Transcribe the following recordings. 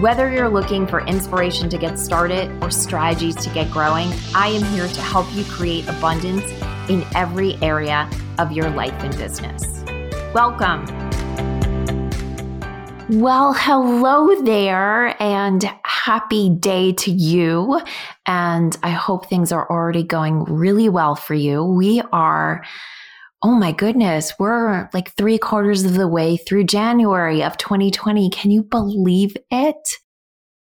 Whether you're looking for inspiration to get started or strategies to get growing, I am here to help you create abundance in every area of your life and business. Welcome. Well, hello there, and happy day to you. And I hope things are already going really well for you. We are oh my goodness, we're like three quarters of the way through January of 2020. Can you believe it?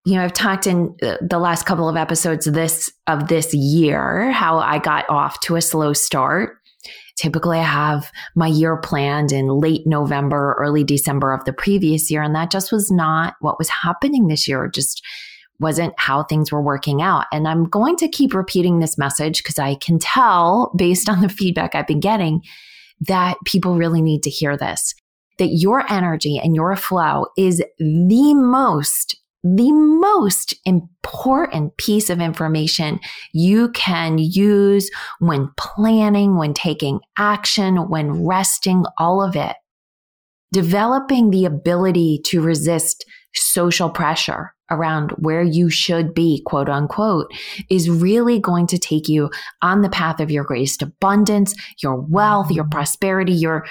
You know, I've talked in uh, the last couple of episodes this of this year how I got off to a slow start. Typically, I have my year planned in late November, early December of the previous year, and that just was not what was happening this year. Just wasn't how things were working out. And I'm going to keep repeating this message because I can tell based on the feedback I've been getting that people really need to hear this. That your energy and your flow is the most, the most important piece of information you can use when planning, when taking action, when resting, all of it. Developing the ability to resist social pressure around where you should be, quote unquote, is really going to take you on the path of your greatest abundance, your wealth, your mm-hmm. prosperity, your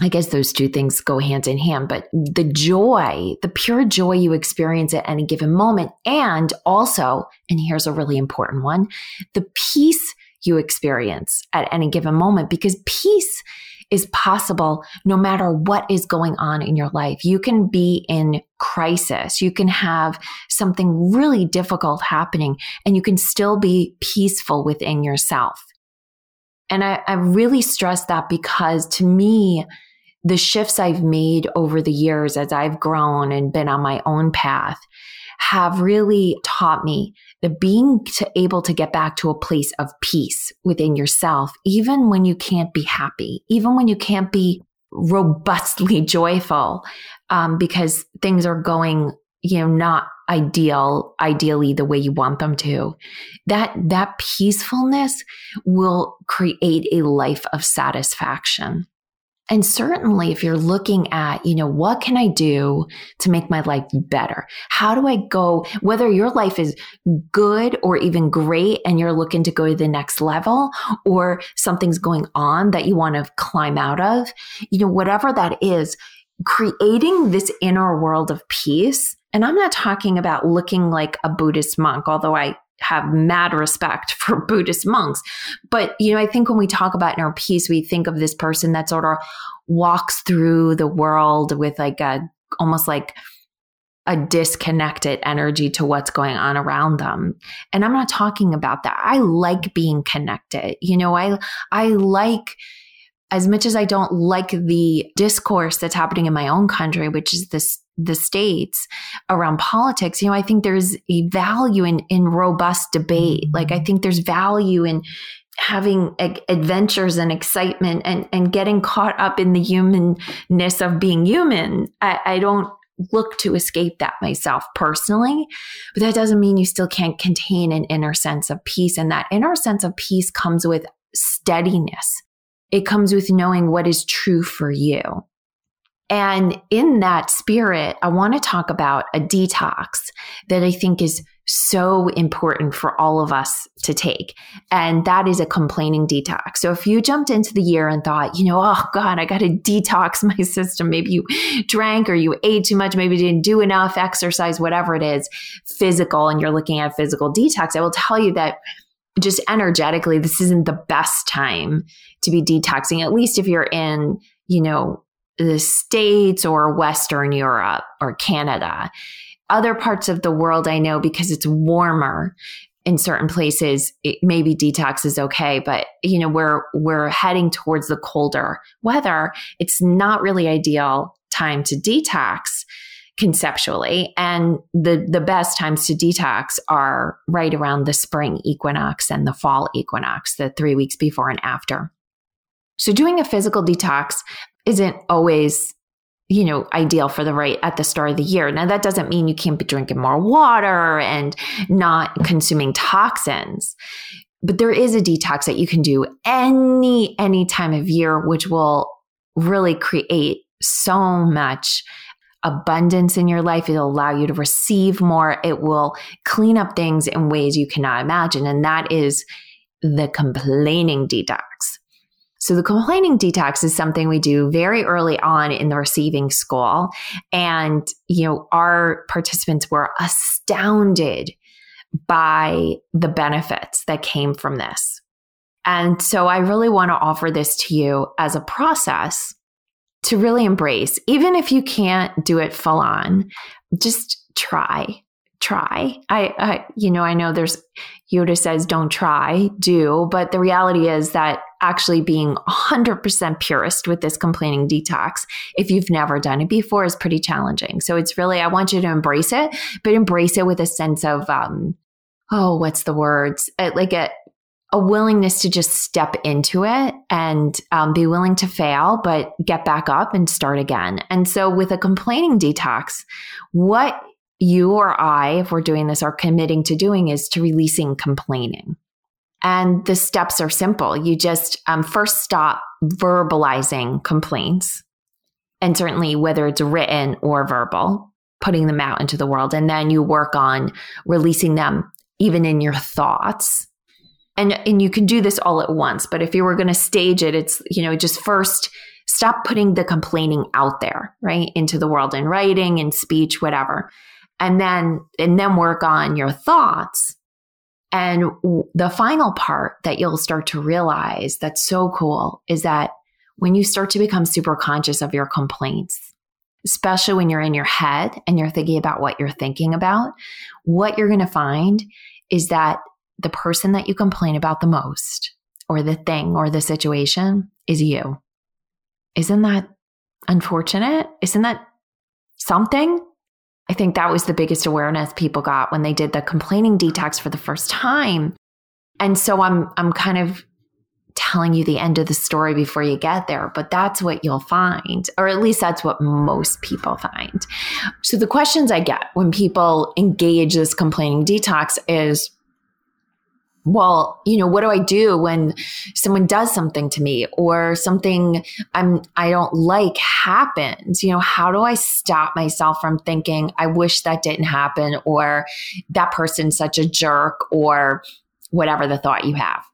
I guess those two things go hand in hand, but the joy, the pure joy you experience at any given moment, and also, and here's a really important one, the peace you experience at any given moment, because peace is possible no matter what is going on in your life. You can be in crisis. You can have something really difficult happening and you can still be peaceful within yourself. And I, I really stress that because to me, the shifts I've made over the years as I've grown and been on my own path have really taught me that being to able to get back to a place of peace within yourself, even when you can't be happy, even when you can't be robustly joyful, um, because things are going, you know, not ideal, ideally the way you want them to. That, that peacefulness will create a life of satisfaction. And certainly if you're looking at, you know, what can I do to make my life better? How do I go, whether your life is good or even great and you're looking to go to the next level or something's going on that you want to climb out of, you know, whatever that is, creating this inner world of peace. And I'm not talking about looking like a Buddhist monk, although I have mad respect for Buddhist monks. But, you know, I think when we talk about inner peace, we think of this person that sort of walks through the world with like a almost like a disconnected energy to what's going on around them. And I'm not talking about that. I like being connected. You know, I I like as much as I don't like the discourse that's happening in my own country, which is this the states around politics you know i think there's a value in in robust debate. Mm-hmm. Like i think there's value in having adventures and excitement and and getting caught up in the humanness of being human. I, I don't look to escape that myself personally but that doesn't mean you still can't contain an inner sense of peace. And that inner sense of peace comes with steadiness. It comes with knowing what is true for you and in that spirit, I want to talk about a detox that I think is so important for all of us to take. And that is a complaining detox. So if you jumped into the year and thought, you know, oh God, I got to detox my system. Maybe you drank or you ate too much, maybe didn't do enough exercise, whatever it is, physical, and you're looking at physical detox, I will tell you that just energetically, this isn't the best time to be detoxing, at least if you're in, you know, the States or Western Europe or Canada. Other parts of the world, I know because it's warmer in certain places, it, maybe detox is okay, but you know, we're, we're heading towards the colder weather. It's not really ideal time to detox conceptually. And the, the best times to detox are right around the spring equinox and the fall equinox, the three weeks before and after. So doing a physical detox isn't always you know, ideal for the right at the start of the year. Now that doesn't mean you can't be drinking more water and not consuming toxins. But there is a detox that you can do any any time of year which will really create so much abundance in your life. It'll allow you to receive more. It will clean up things in ways you cannot imagine. And that is the complaining detox. So the complaining detox is something we do very early on in the receiving school. And, you know, our participants were astounded by the benefits that came from this. And so I really want to offer this to you as a process to really embrace, even if you can't do it full on, just try. Try. I, I, you know, I know there's Yoda says don't try, do, but the reality is that actually being 100% purist with this complaining detox, if you've never done it before, is pretty challenging. So it's really, I want you to embrace it, but embrace it with a sense of, um, oh, what's the words? Uh, like a, a willingness to just step into it and um, be willing to fail, but get back up and start again. And so, with a complaining detox, what you or I, if we're doing this, are committing to doing is to releasing complaining. And the steps are simple. You just um, first stop verbalizing complaints, and certainly whether it's written or verbal, putting them out into the world. And then you work on releasing them even in your thoughts and and you can do this all at once but if you were going to stage it it's you know just first stop putting the complaining out there right into the world in writing in speech whatever and then and then work on your thoughts and the final part that you'll start to realize that's so cool is that when you start to become super conscious of your complaints especially when you're in your head and you're thinking about what you're thinking about what you're going to find is that the person that you complain about the most, or the thing or the situation, is you. Isn't that unfortunate? Isn't that something? I think that was the biggest awareness people got when they did the complaining detox for the first time. And so I'm I'm kind of telling you the end of the story before you get there, but that's what you'll find, or at least that's what most people find. So the questions I get when people engage this complaining detox is well, you know, what do I do when someone does something to me or something I'm I don't like happens? You know, how do I stop myself from thinking I wish that didn't happen or that person's such a jerk or whatever the thought you have.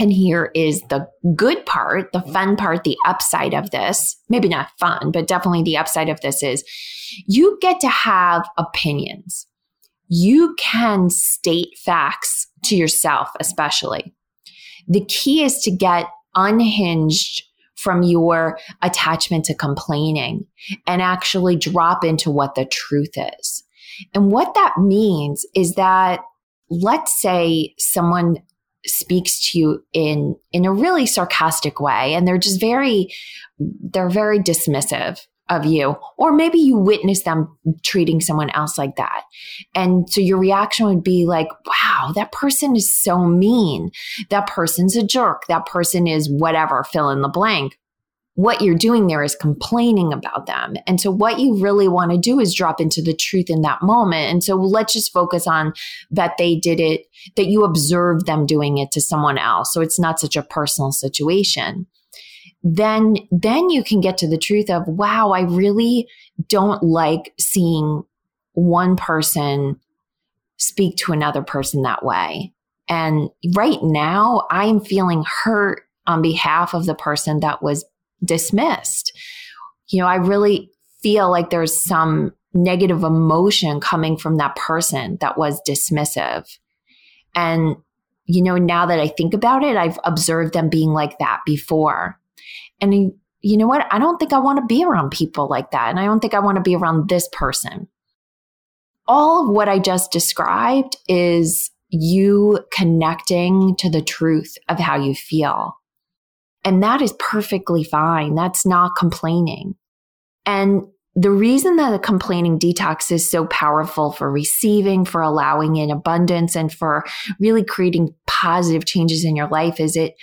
And here is the good part, the fun part, the upside of this. Maybe not fun, but definitely the upside of this is you get to have opinions. You can state facts to yourself, especially. The key is to get unhinged from your attachment to complaining and actually drop into what the truth is. And what that means is that let's say someone speaks to you in in a really sarcastic way and they're just very they're very dismissive of you, or maybe you witness them treating someone else like that. And so your reaction would be like, wow, that person is so mean. That person's a jerk. That person is whatever, fill in the blank. What you're doing there is complaining about them. And so what you really want to do is drop into the truth in that moment. And so let's just focus on that they did it, that you observed them doing it to someone else. So it's not such a personal situation then then you can get to the truth of wow i really don't like seeing one person speak to another person that way. And right now i'm feeling hurt on behalf of the person that was dismissed. You know i really feel like there's some negative emotion coming from that person that was dismissive. And you know now that i think about it i've observed them being like that before and you know what? I don't think I want to be around people like that. And I don't think I want to be around this person. All of what I just described is you connecting to the truth of how you feel. And that is perfectly fine. That's not complaining. And the reason that a complaining detox is so powerful for receiving, for allowing in abundance, and for really creating positive changes in your life is it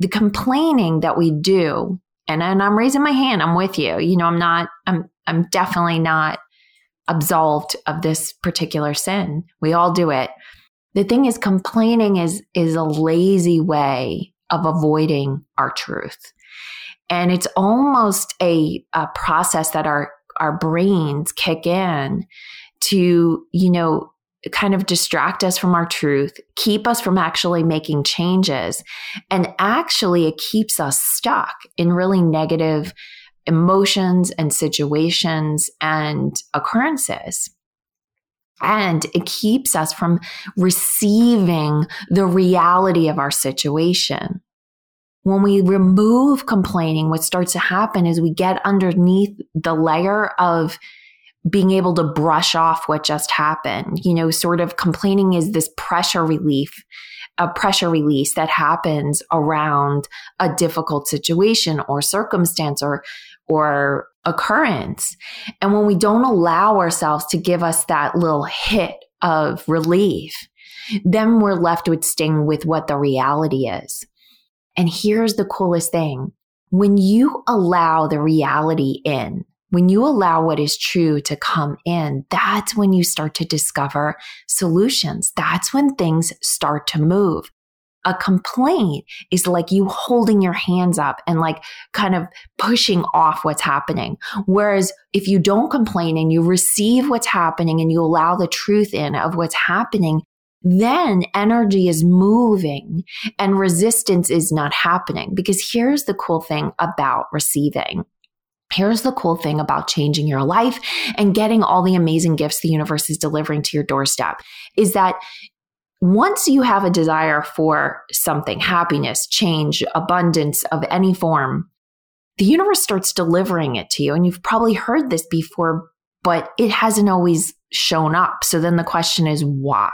the complaining that we do. And, and I'm raising my hand. I'm with you. You know, I'm not, I'm, I'm definitely not absolved of this particular sin. We all do it. The thing is, complaining is, is a lazy way of avoiding our truth. And it's almost a, a process that our, our brains kick in to, you know, kind of distract us from our truth, keep us from actually making changes. And actually, it keeps us stuck in really negative emotions and situations and occurrences. And it keeps us from receiving the reality of our situation. When we remove complaining, what starts to happen is we get underneath the layer of being able to brush off what just happened. You know, sort of complaining is this pressure relief, a pressure release that happens around a difficult situation or circumstance or or occurrence. And when we don't allow ourselves to give us that little hit of relief, then we're left with sting with what the reality is. And here's the coolest thing. When you allow the reality in, when you allow what is true to come in, that's when you start to discover solutions. That's when things start to move a complaint is like you holding your hands up and like kind of pushing off what's happening. Whereas if you don't complain and you receive what's happening and you allow the truth in of what's happening, then energy is moving and resistance is not happening. Because here's the cool thing about receiving. Here's the cool thing about changing your life and getting all the amazing gifts the universe is delivering to your doorstep is that once you have a desire for something, happiness, change, abundance of any form, the universe starts delivering it to you. And you've probably heard this before, but it hasn't always shown up. So then the question is why?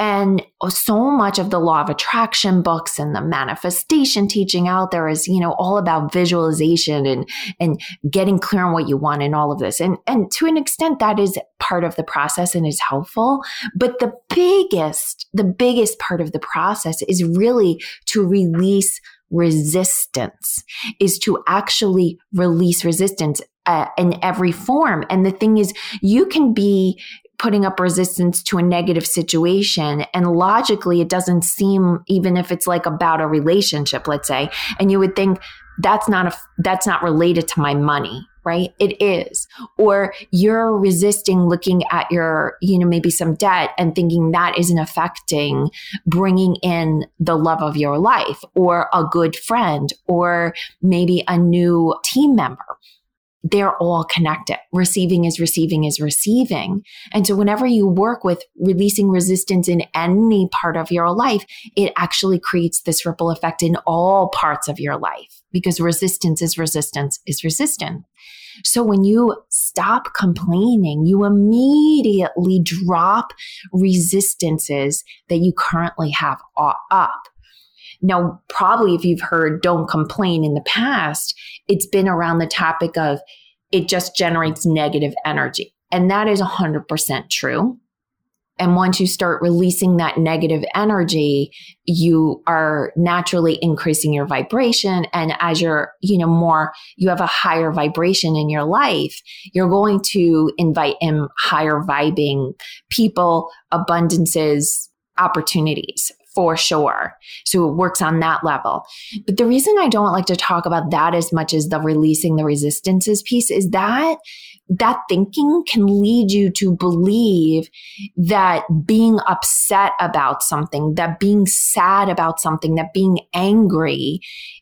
And so much of the law of attraction books and the manifestation teaching out there is, you know, all about visualization and, and getting clear on what you want and all of this. And, and to an extent, that is part of the process and is helpful. But the biggest, the biggest part of the process is really to release resistance, is to actually release resistance uh, in every form. And the thing is, you can be putting up resistance to a negative situation. And logically, it doesn't seem, even if it's like about a relationship, let's say, and you would think that's not a, that's not related to my money right? It is. Or you're resisting looking at your, you know, maybe some debt and thinking that isn't affecting bringing in the love of your life or a good friend or maybe a new team member they're all connected. Receiving is receiving is receiving. And so whenever you work with releasing resistance in any part of your life, it actually creates this ripple effect in all parts of your life because resistance is resistance is resistant. So when you stop complaining, you immediately drop resistances that you currently have up. Now, probably if you've heard don't complain in the past, it's been around the topic of it just generates negative energy. And that is 100% true. And once you start releasing that negative energy, you are naturally increasing your vibration. And as you're, you know, more, you have a higher vibration in your life, you're going to invite in higher vibing people, abundances, opportunities for sure. So it works on that level. But the reason I don't like to talk about that as much as the releasing the resistances piece is that that thinking can lead you to believe that being upset about something, that being sad about something, that being angry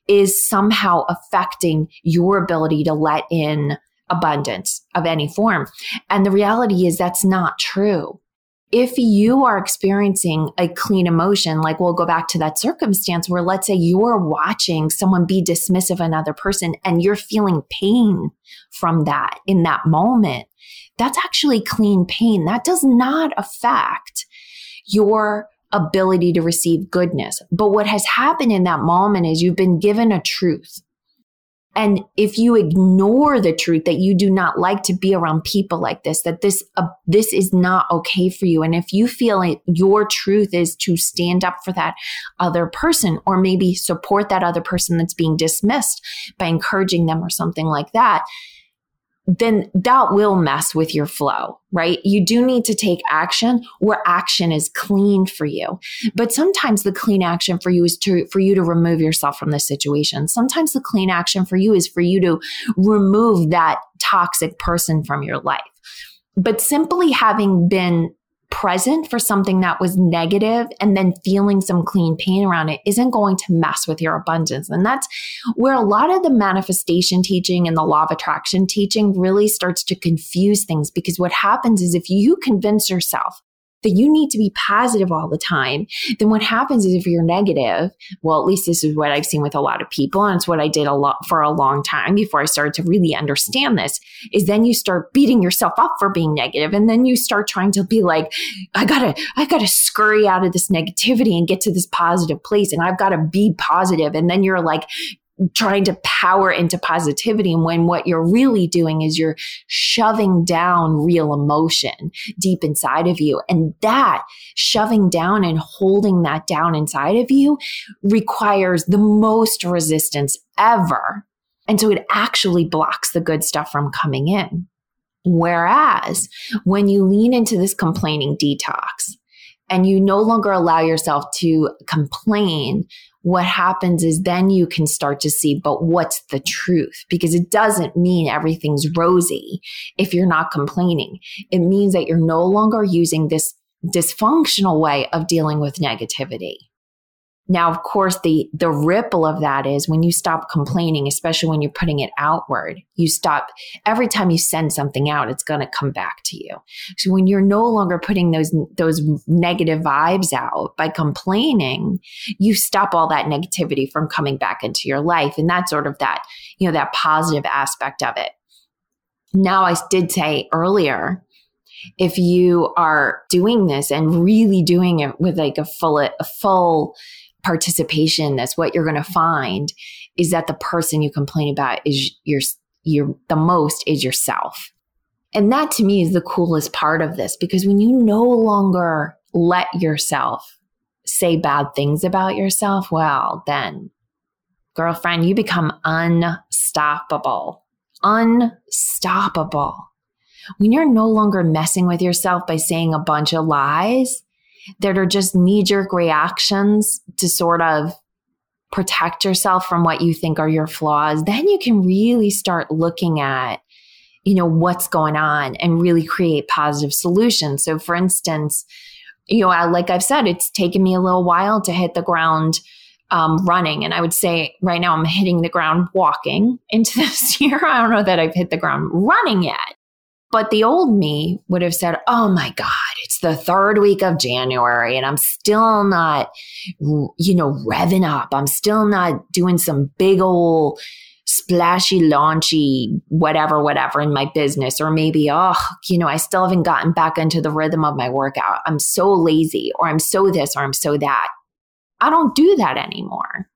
is somehow affecting your ability to let in abundance of any form. And the reality is that's not true if you are experiencing a clean emotion, like we'll go back to that circumstance where let's say you're watching someone be dismissive of another person and you're feeling pain from that in that moment, that's actually clean pain. That does not affect your ability to receive goodness. But what has happened in that moment is you've been given a truth And if you ignore the truth that you do not like to be around people like this, that this uh, this is not okay for you, and if you feel like your truth is to stand up for that other person, or maybe support that other person that's being dismissed by encouraging them or something like that, then that will mess with your flow, right? You do need to take action where action is clean for you. But sometimes the clean action for you is to, for you to remove yourself from the situation. Sometimes the clean action for you is for you to remove that toxic person from your life. But simply having been present for something that was negative and then feeling some clean pain around it isn't going to mess with your abundance. And that's where a lot of the manifestation teaching and the law of attraction teaching really starts to confuse things because what happens is if you convince yourself that you need to be positive all the time, then what happens is if you're negative, well, at least this is what I've seen with a lot of people, and it's what I did a lot for a long time before I started to really understand this, is then you start beating yourself up for being negative, and then you start trying to be like, I gotta, I gotta scurry out of this negativity and get to this positive place, and I've got to be positive, and then you're like trying to power into positivity. And when what you're really doing is you're shoving down real emotion deep inside of you. And that shoving down and holding that down inside of you requires the most resistance ever. And so it actually blocks the good stuff from coming in. Whereas when you lean into this complaining detox, and you no longer allow yourself to complain what happens is then you can start to see, but what's the truth? Because it doesn't mean everything's rosy if you're not complaining. It means that you're no longer using this dysfunctional way of dealing with negativity. Now, of course, the, the ripple of that is when you stop complaining, especially when you're putting it outward, you stop every time you send something out, it's going to come back to you. So when you're no longer putting those, those negative vibes out by complaining, you stop all that negativity from coming back into your life. And that's sort of that, you know, that positive aspect of it. Now, I did say earlier, if you are doing this and really doing it with like a full, a full, participation, that's what you're going to find is that the person you complain about is your, your, the most is yourself. And that to me is the coolest part of this because when you no longer let yourself say bad things about yourself, well, then, girlfriend, you become unstoppable. Unstoppable. When you're no longer messing with yourself by saying a bunch of lies, that are just knee jerk reactions to sort of protect yourself from what you think are your flaws, then you can really start looking at, you know, what's going on and really create positive solutions. So, for instance, you know, like I've said, it's taken me a little while to hit the ground um, running. And I would say right now I'm hitting the ground walking into this year. I don't know that I've hit the ground running yet. But the old me would have said, Oh my God, it's the third week of January and I'm still not, you know, revving up. I'm still not doing some big old splashy, launchy, whatever, whatever in my business. Or maybe, oh, you know, I still haven't gotten back into the rhythm of my workout. I'm so lazy or I'm so this or I'm so that. I don't do that anymore.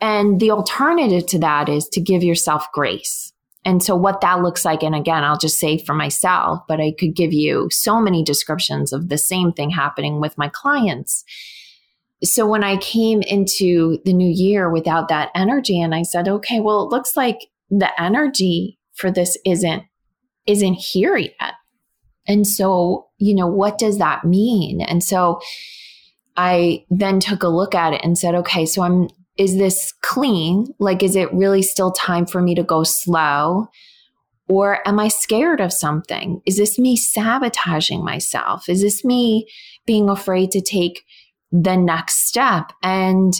And the alternative to that is to give yourself grace and so, what that looks like, and again, I'll just say for myself, but I could give you so many descriptions of the same thing happening with my clients. So, when I came into the new year without that energy, and I said, okay, well, it looks like the energy for this isn't isn't here yet. And so, you know, what does that mean? And so I then took a look at it and said, okay, so I'm is this clean? Like, is it really still time for me to go slow? Or am I scared of something? Is this me sabotaging myself? Is this me being afraid to take the next step? And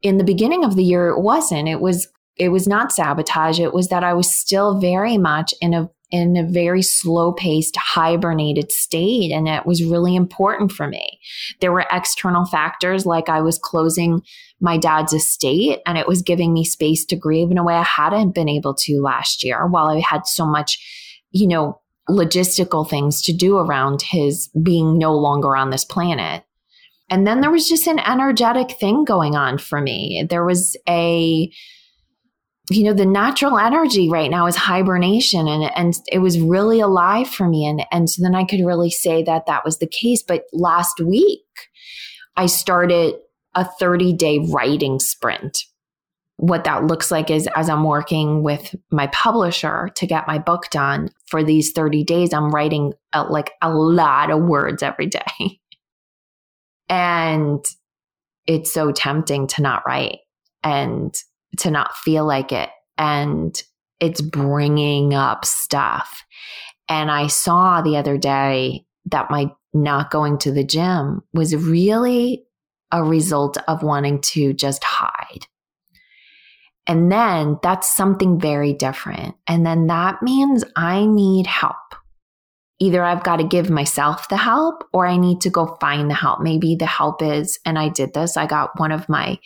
in the beginning of the year, it wasn't. It was it was not sabotage. It was that I was still very much in a in a very slow paced, hibernated state. And it was really important for me. There were external factors like I was closing my dad's estate and it was giving me space to grieve in a way I hadn't been able to last year while I had so much, you know, logistical things to do around his being no longer on this planet. And then there was just an energetic thing going on for me. There was a, you know, the natural energy right now is hibernation and, and it was really alive for me. And, and so then I could really say that that was the case. But last week, I started a 30 day writing sprint. What that looks like is as I'm working with my publisher to get my book done for these 30 days, I'm writing a, like a lot of words every day. and it's so tempting to not write and to not feel like it. And it's bringing up stuff. And I saw the other day that my not going to the gym was really a result of wanting to just hide. And then that's something very different. And then that means I need help. Either I've got to give myself the help or I need to go find the help. Maybe the help is, and I did this, I got one of my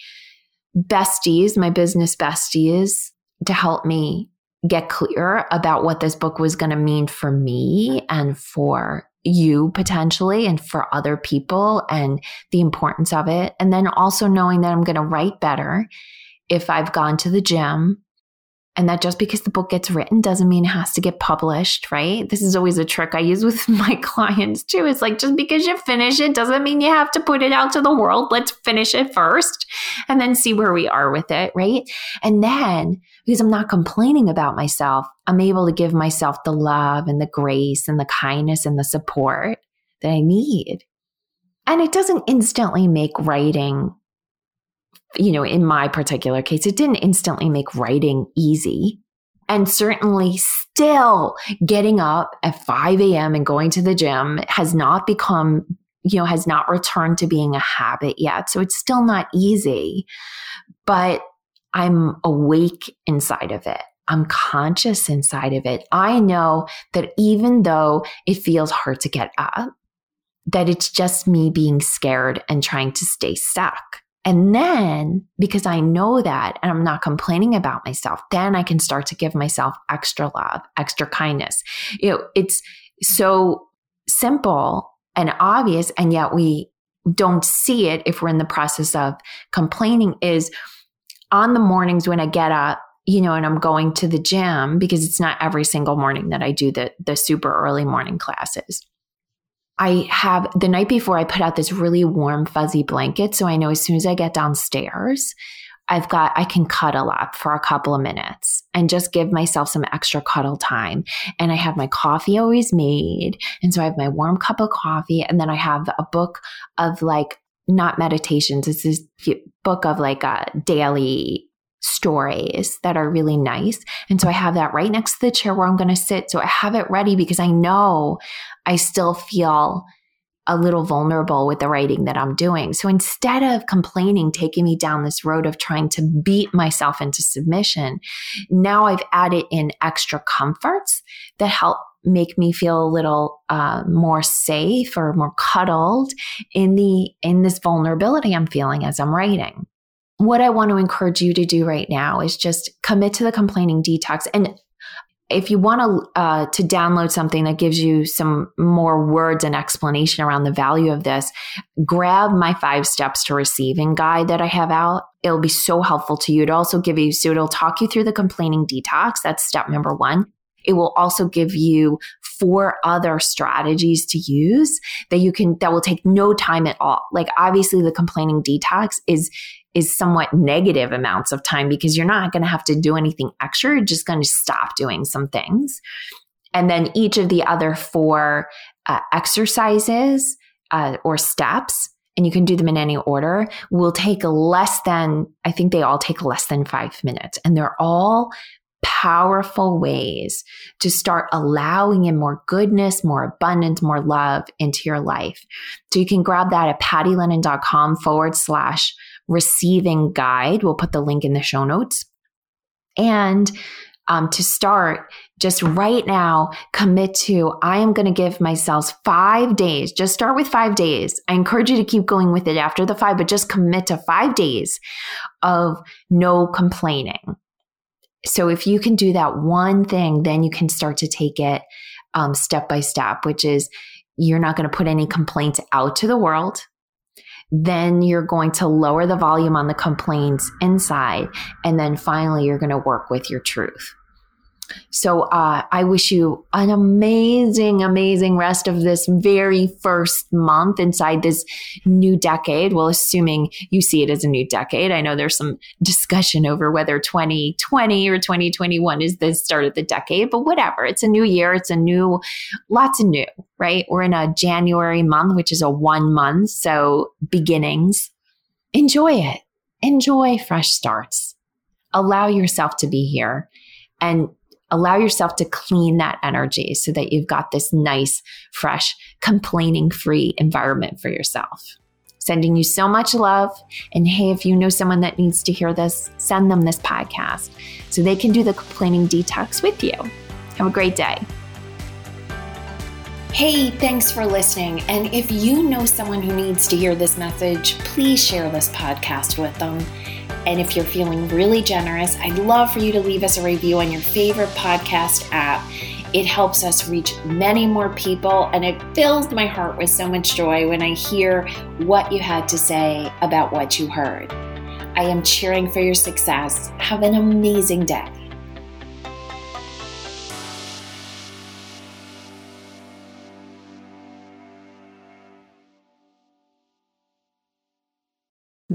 besties, my business besties, to help me get clear about what this book was going to mean for me and for you potentially and for other people and the importance of it. And then also knowing that I'm going to write better if I've gone to the gym and that just because the book gets written doesn't mean it has to get published, right? This is always a trick I use with my clients too. It's like just because you finish it doesn't mean you have to put it out to the world. Let's finish it first and then see where we are with it, right? And then because I'm not complaining about myself, I'm able to give myself the love and the grace and the kindness and the support that I need. And it doesn't instantly make writing you know, in my particular case, it didn't instantly make writing easy. And certainly still getting up at 5 a.m. and going to the gym has not become, you know, has not returned to being a habit yet. So it's still not easy, but I'm awake inside of it. I'm conscious inside of it. I know that even though it feels hard to get up, that it's just me being scared and trying to stay stuck. And then because I know that and I'm not complaining about myself, then I can start to give myself extra love, extra kindness. You know, it's so simple and obvious. And yet we don't see it if we're in the process of complaining is on the mornings when I get up, you know, and I'm going to the gym because it's not every single morning that I do the, the super early morning classes. I have the night before I put out this really warm, fuzzy blanket. So I know as soon as I get downstairs, I've got, I can cuddle up for a couple of minutes and just give myself some extra cuddle time. And I have my coffee always made. And so I have my warm cup of coffee. And then I have a book of like, not meditations. It's this book of like a daily stories that are really nice. And so I have that right next to the chair where I'm going to sit. So I have it ready because I know I still feel a little vulnerable with the writing that I'm doing. So instead of complaining, taking me down this road of trying to beat myself into submission, now I've added in extra comforts that help make me feel a little uh, more safe or more cuddled in the in this vulnerability I'm feeling as I'm writing what I want to encourage you to do right now is just commit to the complaining detox. And if you want to uh, to download something that gives you some more words and explanation around the value of this, grab my five steps to receiving guide that I have out. It'll be so helpful to you. It also give you so it'll talk you through the complaining detox. That's step number one. It will also give you four other strategies to use that you can that will take no time at all. Like obviously the complaining detox is is somewhat negative amounts of time because you're not going to have to do anything extra. You're just going to stop doing some things. And then each of the other four uh, exercises uh, or steps, and you can do them in any order, will take less than, I think they all take less than five minutes. And they're all powerful ways to start allowing in more goodness, more abundance, more love into your life. So you can grab that at pattylennon.com forward slash receiving guide. We'll put the link in the show notes. And um, to start, just right now, commit to I am going to give myself five days. Just start with five days. I encourage you to keep going with it after the five, but just commit to five days of no complaining. So if you can do that one thing, then you can start to take it um, step by step, which is you're not going to put any complaints out to the world then you're going to lower the volume on the complaints inside. And then finally, you're going to work with your truth. So uh, I wish you an amazing, amazing rest of this very first month inside this new decade. Well, assuming you see it as a new decade. I know there's some discussion over whether 2020 or 2021 is the start of the decade, but whatever. It's a new year. It's a new, lots of new, right? We're in a January month, which is a one month. So beginnings. Enjoy it. Enjoy fresh starts. Allow yourself to be here and allow yourself to clean that energy so that you've got this nice, fresh, complaining free environment for yourself. Sending you so much love. And hey, if you know someone that needs to hear this, send them this podcast so they can do the complaining detox with you. Have a great day. Hey, thanks for listening. And if you know someone who needs to hear this message, please share this podcast with them. And if you're feeling really generous, I'd love for you to leave us a review on your favorite podcast app. It helps us reach many more people, and it fills my heart with so much joy when I hear what you had to say about what you heard. I am cheering for your success. Have an amazing day.